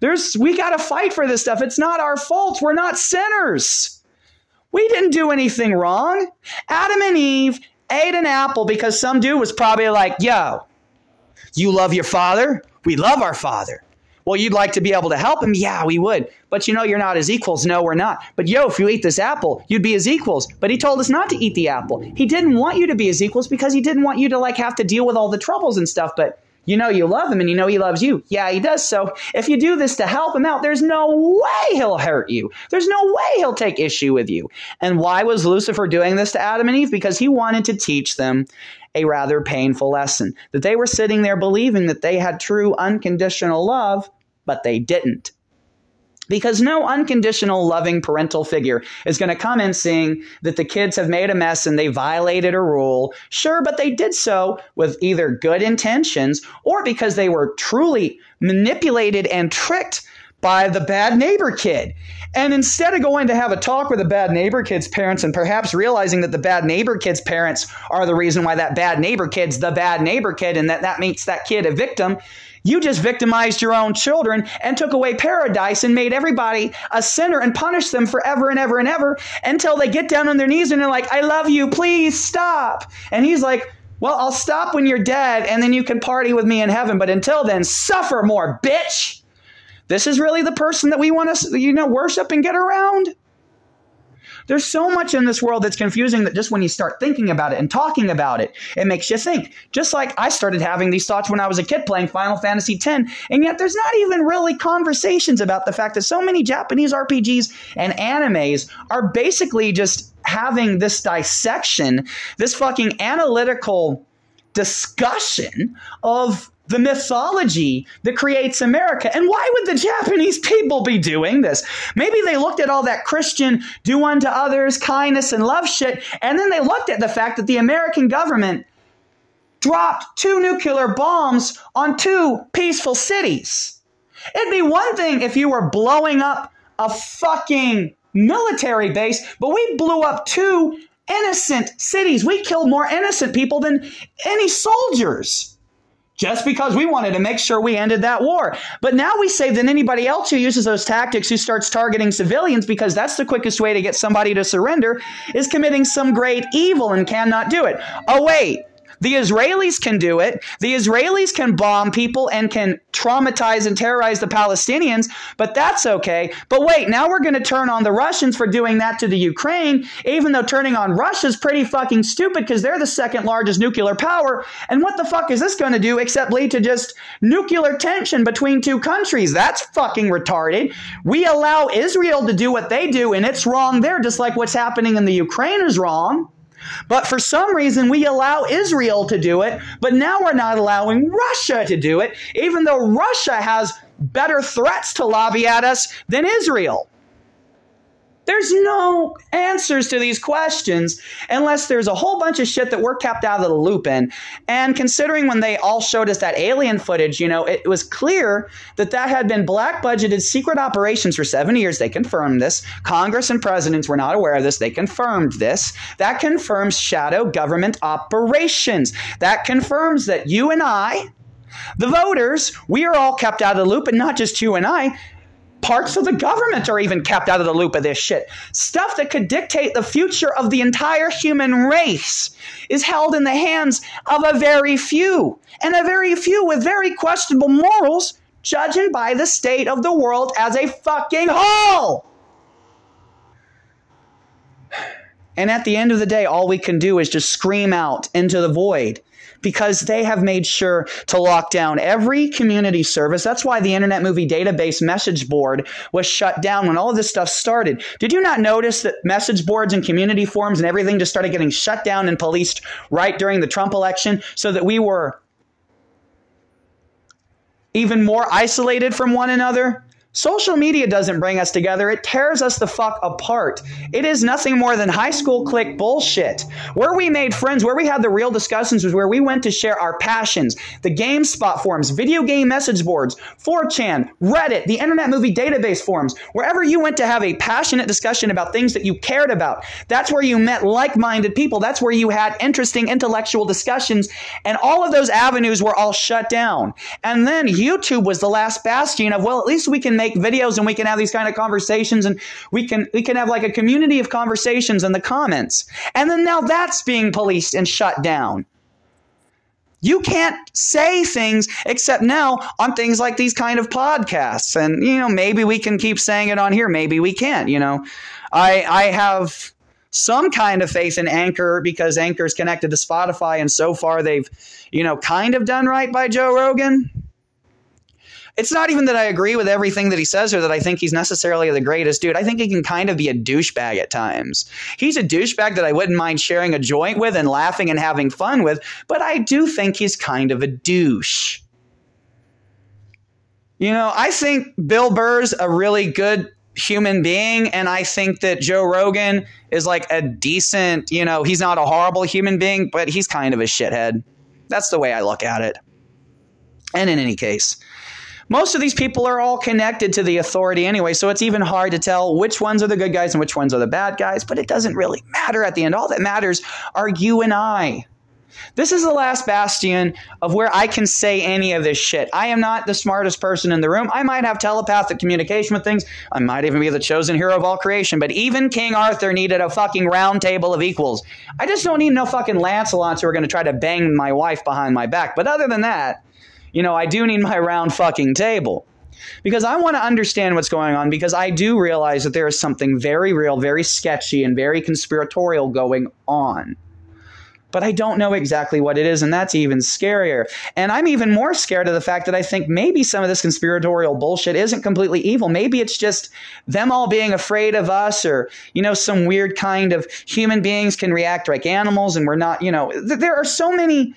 There's we got to fight for this stuff. It's not our fault. We're not sinners. We didn't do anything wrong. Adam and Eve ate an apple because some dude was probably like, "Yo, you love your father? We love our father. Well, you'd like to be able to help him? Yeah, we would. But you know, you're not his equals. No, we're not. But yo, if you eat this apple, you'd be his equals. But he told us not to eat the apple. He didn't want you to be his equals because he didn't want you to like have to deal with all the troubles and stuff. But you know you love him and you know he loves you. Yeah, he does. So if you do this to help him out, there's no way he'll hurt you. There's no way he'll take issue with you. And why was Lucifer doing this to Adam and Eve? Because he wanted to teach them a rather painful lesson. That they were sitting there believing that they had true unconditional love, but they didn't. Because no unconditional loving parental figure is going to come in seeing that the kids have made a mess and they violated a rule. Sure, but they did so with either good intentions or because they were truly manipulated and tricked by the bad neighbor kid. And instead of going to have a talk with the bad neighbor kid's parents and perhaps realizing that the bad neighbor kid's parents are the reason why that bad neighbor kid's the bad neighbor kid and that that makes that kid a victim, you just victimized your own children and took away paradise and made everybody a sinner and punished them forever and ever and ever until they get down on their knees and they're like, I love you, please stop. And he's like, Well, I'll stop when you're dead and then you can party with me in heaven. But until then, suffer more, bitch. This is really the person that we want to, you know, worship and get around. There's so much in this world that's confusing that just when you start thinking about it and talking about it, it makes you think. Just like I started having these thoughts when I was a kid playing Final Fantasy X, and yet there's not even really conversations about the fact that so many Japanese RPGs and animes are basically just having this dissection, this fucking analytical discussion of the mythology that creates America. And why would the Japanese people be doing this? Maybe they looked at all that Christian do unto others, kindness, and love shit, and then they looked at the fact that the American government dropped two nuclear bombs on two peaceful cities. It'd be one thing if you were blowing up a fucking military base, but we blew up two innocent cities. We killed more innocent people than any soldiers just because we wanted to make sure we ended that war. But now we say that anybody else who uses those tactics, who starts targeting civilians because that's the quickest way to get somebody to surrender, is committing some great evil and cannot do it. Oh, wait. The Israelis can do it. The Israelis can bomb people and can traumatize and terrorize the Palestinians, but that's okay. But wait, now we're going to turn on the Russians for doing that to the Ukraine, even though turning on Russia's pretty fucking stupid because they're the second largest nuclear power. And what the fuck is this going to do except lead to just nuclear tension between two countries? That's fucking retarded. We allow Israel to do what they do, and it's wrong there, just like what's happening in the Ukraine is wrong. But for some reason, we allow Israel to do it, but now we're not allowing Russia to do it, even though Russia has better threats to lobby at us than Israel. There's no answers to these questions unless there's a whole bunch of shit that we're kept out of the loop in. And considering when they all showed us that alien footage, you know, it was clear that that had been black budgeted secret operations for seven years. They confirmed this. Congress and presidents were not aware of this. They confirmed this. That confirms shadow government operations. That confirms that you and I, the voters, we are all kept out of the loop, and not just you and I parts of the government are even kept out of the loop of this shit. Stuff that could dictate the future of the entire human race is held in the hands of a very few, and a very few with very questionable morals, judging by the state of the world as a fucking whole. And at the end of the day, all we can do is just scream out into the void because they have made sure to lock down every community service. That's why the Internet Movie Database message board was shut down when all of this stuff started. Did you not notice that message boards and community forums and everything just started getting shut down and policed right during the Trump election so that we were even more isolated from one another? Social media doesn't bring us together, it tears us the fuck apart. It is nothing more than high school clique bullshit. Where we made friends, where we had the real discussions, was where we went to share our passions. The GameSpot forums, video game message boards, 4chan, Reddit, the Internet Movie Database forums, wherever you went to have a passionate discussion about things that you cared about. That's where you met like minded people. That's where you had interesting intellectual discussions. And all of those avenues were all shut down. And then YouTube was the last bastion of, well, at least we can make make videos and we can have these kind of conversations and we can we can have like a community of conversations in the comments. And then now that's being policed and shut down. You can't say things except now on things like these kind of podcasts. And, you know, maybe we can keep saying it on here. Maybe we can't, you know. I, I have some kind of faith in Anchor because Anchor is connected to Spotify. And so far they've, you know, kind of done right by Joe Rogan it's not even that I agree with everything that he says or that I think he's necessarily the greatest dude. I think he can kind of be a douchebag at times. He's a douchebag that I wouldn't mind sharing a joint with and laughing and having fun with, but I do think he's kind of a douche. You know, I think Bill Burr's a really good human being, and I think that Joe Rogan is like a decent, you know, he's not a horrible human being, but he's kind of a shithead. That's the way I look at it. And in any case, most of these people are all connected to the authority anyway, so it's even hard to tell which ones are the good guys and which ones are the bad guys, but it doesn't really matter at the end. All that matters are you and I. This is the last bastion of where I can say any of this shit. I am not the smartest person in the room. I might have telepathic communication with things. I might even be the chosen hero of all creation. But even King Arthur needed a fucking round table of equals. I just don't need no fucking Lancelots who are going to try to bang my wife behind my back. But other than that, you know, I do need my round fucking table because I want to understand what's going on because I do realize that there is something very real, very sketchy, and very conspiratorial going on. But I don't know exactly what it is, and that's even scarier. And I'm even more scared of the fact that I think maybe some of this conspiratorial bullshit isn't completely evil. Maybe it's just them all being afraid of us, or, you know, some weird kind of human beings can react like animals, and we're not, you know, th- there are so many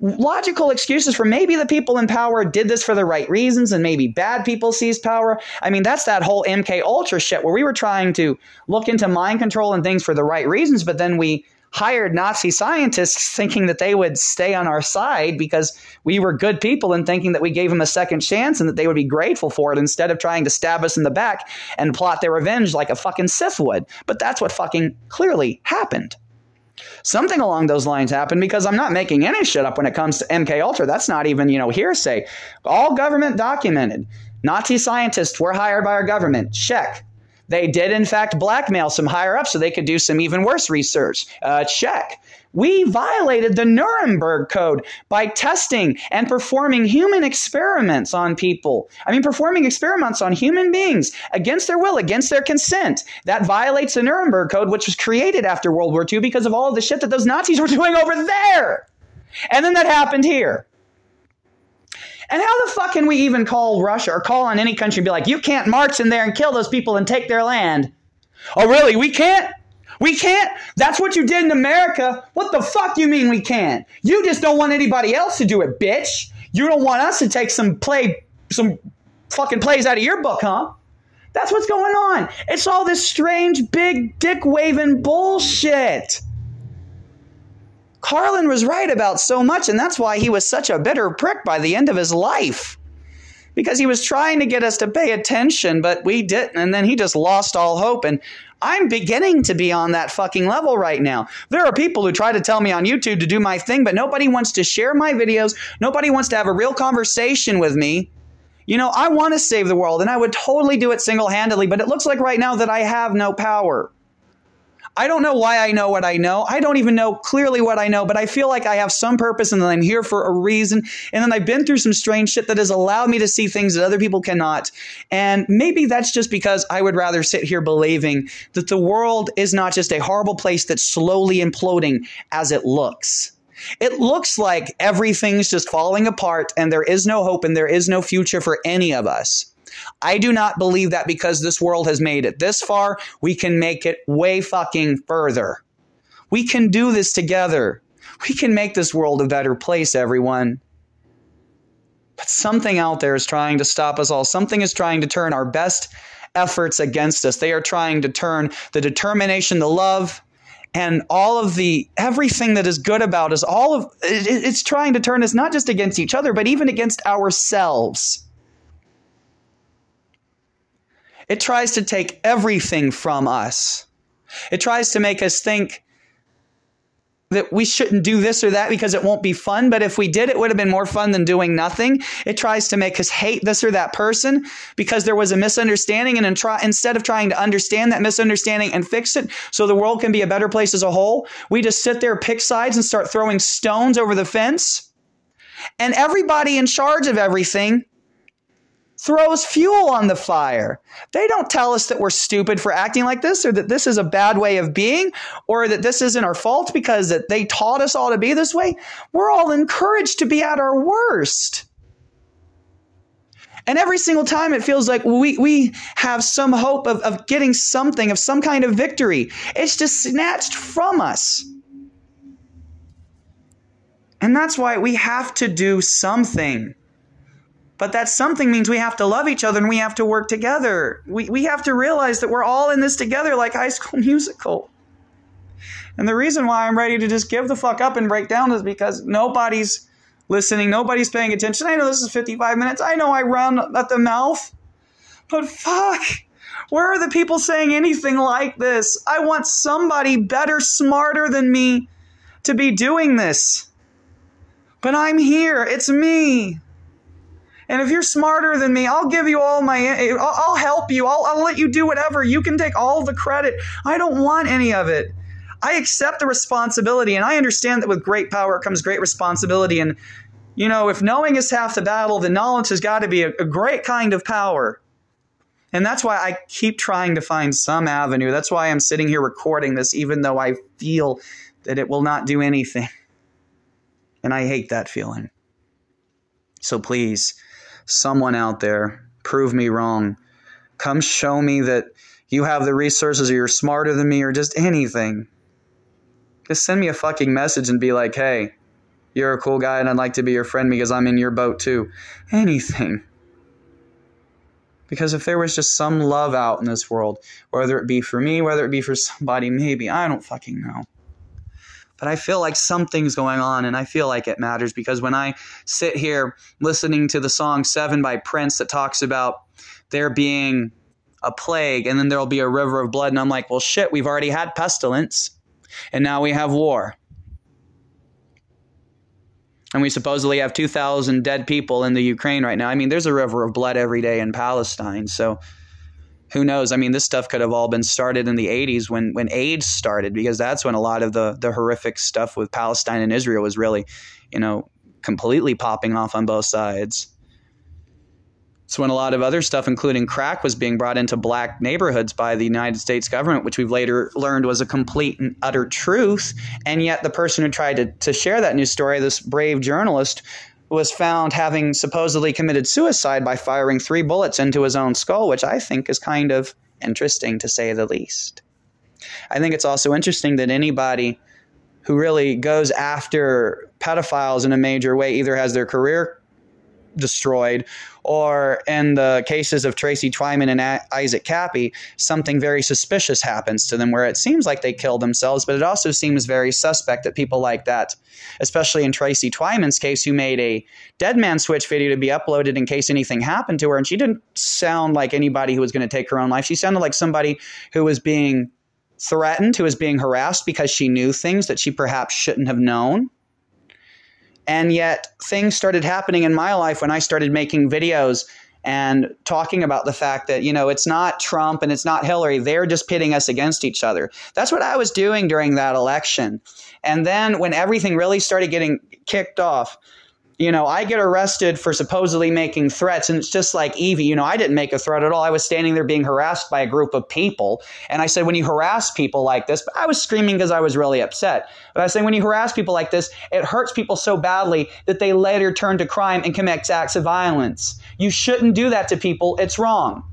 logical excuses for maybe the people in power did this for the right reasons and maybe bad people seized power. I mean, that's that whole MK Ultra shit where we were trying to look into mind control and things for the right reasons, but then we hired Nazi scientists thinking that they would stay on our side because we were good people and thinking that we gave them a second chance and that they would be grateful for it instead of trying to stab us in the back and plot their revenge like a fucking Sith would. But that's what fucking clearly happened. Something along those lines happened because I'm not making any shit up when it comes to MK Ultra. That's not even, you know, hearsay. All government documented. Nazi scientists were hired by our government. Check. They did, in fact, blackmail some higher ups so they could do some even worse research. Uh, check. We violated the Nuremberg Code by testing and performing human experiments on people. I mean, performing experiments on human beings against their will, against their consent. That violates the Nuremberg Code, which was created after World War II because of all of the shit that those Nazis were doing over there. And then that happened here. And how the fuck can we even call Russia or call on any country and be like, you can't march in there and kill those people and take their land? Oh, really? We can't? We can't? That's what you did in America. What the fuck you mean we can't? You just don't want anybody else to do it, bitch. You don't want us to take some play, some fucking plays out of your book, huh? That's what's going on. It's all this strange, big dick waving bullshit. Carlin was right about so much, and that's why he was such a bitter prick by the end of his life. Because he was trying to get us to pay attention, but we didn't, and then he just lost all hope. And I'm beginning to be on that fucking level right now. There are people who try to tell me on YouTube to do my thing, but nobody wants to share my videos. Nobody wants to have a real conversation with me. You know, I want to save the world and I would totally do it single handedly, but it looks like right now that I have no power. I don't know why I know what I know. I don't even know clearly what I know, but I feel like I have some purpose and that I'm here for a reason. And then I've been through some strange shit that has allowed me to see things that other people cannot. And maybe that's just because I would rather sit here believing that the world is not just a horrible place that's slowly imploding as it looks. It looks like everything's just falling apart and there is no hope and there is no future for any of us. I do not believe that because this world has made it this far, we can make it way fucking further. We can do this together. We can make this world a better place, everyone. But something out there is trying to stop us all. Something is trying to turn our best efforts against us. They are trying to turn the determination, the love, and all of the everything that is good about us, all of it's trying to turn us not just against each other, but even against ourselves. It tries to take everything from us. It tries to make us think that we shouldn't do this or that because it won't be fun. But if we did, it would have been more fun than doing nothing. It tries to make us hate this or that person because there was a misunderstanding. And instead of trying to understand that misunderstanding and fix it so the world can be a better place as a whole, we just sit there, pick sides, and start throwing stones over the fence. And everybody in charge of everything throws fuel on the fire. They don't tell us that we're stupid for acting like this or that this is a bad way of being or that this isn't our fault because that they taught us all to be this way. We're all encouraged to be at our worst. And every single time it feels like we, we have some hope of, of getting something, of some kind of victory. It's just snatched from us. And that's why we have to do something. But that something means we have to love each other and we have to work together. We, we have to realize that we're all in this together like high school musical. And the reason why I'm ready to just give the fuck up and break down is because nobody's listening, nobody's paying attention. I know this is 55 minutes. I know I run at the mouth. But fuck, where are the people saying anything like this? I want somebody better, smarter than me to be doing this. But I'm here. It's me. And if you're smarter than me, I'll give you all my, I'll help you. I'll, I'll let you do whatever. You can take all the credit. I don't want any of it. I accept the responsibility and I understand that with great power comes great responsibility. And, you know, if knowing is half the battle, then knowledge has got to be a, a great kind of power. And that's why I keep trying to find some avenue. That's why I'm sitting here recording this, even though I feel that it will not do anything. And I hate that feeling. So please, someone out there, prove me wrong. Come show me that you have the resources or you're smarter than me or just anything. Just send me a fucking message and be like, hey, you're a cool guy and I'd like to be your friend because I'm in your boat too. Anything. Because if there was just some love out in this world, whether it be for me, whether it be for somebody, maybe, I don't fucking know. But I feel like something's going on and I feel like it matters because when I sit here listening to the song Seven by Prince that talks about there being a plague and then there'll be a river of blood, and I'm like, well, shit, we've already had pestilence and now we have war. And we supposedly have 2,000 dead people in the Ukraine right now. I mean, there's a river of blood every day in Palestine. So who knows? I mean, this stuff could have all been started in the 80s when, when AIDS started, because that's when a lot of the, the horrific stuff with Palestine and Israel was really, you know, completely popping off on both sides. It's when a lot of other stuff, including crack, was being brought into black neighborhoods by the United States government, which we've later learned was a complete and utter truth. And yet, the person who tried to, to share that news story, this brave journalist, was found having supposedly committed suicide by firing three bullets into his own skull, which I think is kind of interesting to say the least. I think it's also interesting that anybody who really goes after pedophiles in a major way either has their career destroyed, or in the cases of Tracy Twyman and Isaac Kappy, something very suspicious happens to them where it seems like they killed themselves, but it also seems very suspect that people like that, especially in Tracy Twyman's case, who made a dead man switch video to be uploaded in case anything happened to her, and she didn't sound like anybody who was going to take her own life. She sounded like somebody who was being threatened, who was being harassed because she knew things that she perhaps shouldn't have known. And yet, things started happening in my life when I started making videos and talking about the fact that, you know, it's not Trump and it's not Hillary. They're just pitting us against each other. That's what I was doing during that election. And then when everything really started getting kicked off, you know, I get arrested for supposedly making threats, and it's just like Evie. You know, I didn't make a threat at all. I was standing there being harassed by a group of people, and I said, when you harass people like this, but I was screaming because I was really upset. But I said, when you harass people like this, it hurts people so badly that they later turn to crime and commit acts of violence. You shouldn't do that to people. It's wrong.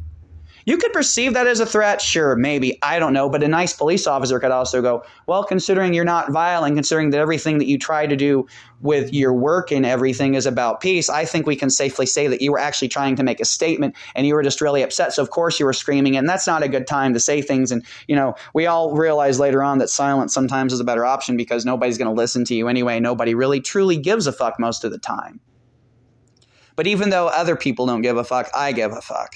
You could perceive that as a threat, sure, maybe, I don't know, but a nice police officer could also go, well, considering you're not violent, considering that everything that you try to do with your work and everything is about peace, I think we can safely say that you were actually trying to make a statement and you were just really upset. So, of course, you were screaming, and that's not a good time to say things. And, you know, we all realize later on that silence sometimes is a better option because nobody's going to listen to you anyway. Nobody really truly gives a fuck most of the time. But even though other people don't give a fuck, I give a fuck.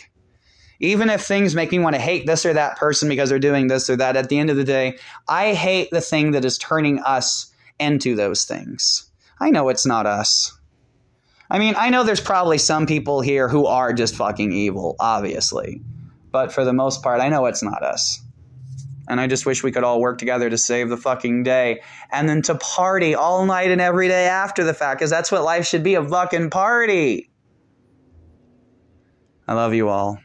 Even if things make me want to hate this or that person because they're doing this or that, at the end of the day, I hate the thing that is turning us into those things. I know it's not us. I mean, I know there's probably some people here who are just fucking evil, obviously. But for the most part, I know it's not us. And I just wish we could all work together to save the fucking day. And then to party all night and every day after the fact, because that's what life should be a fucking party. I love you all.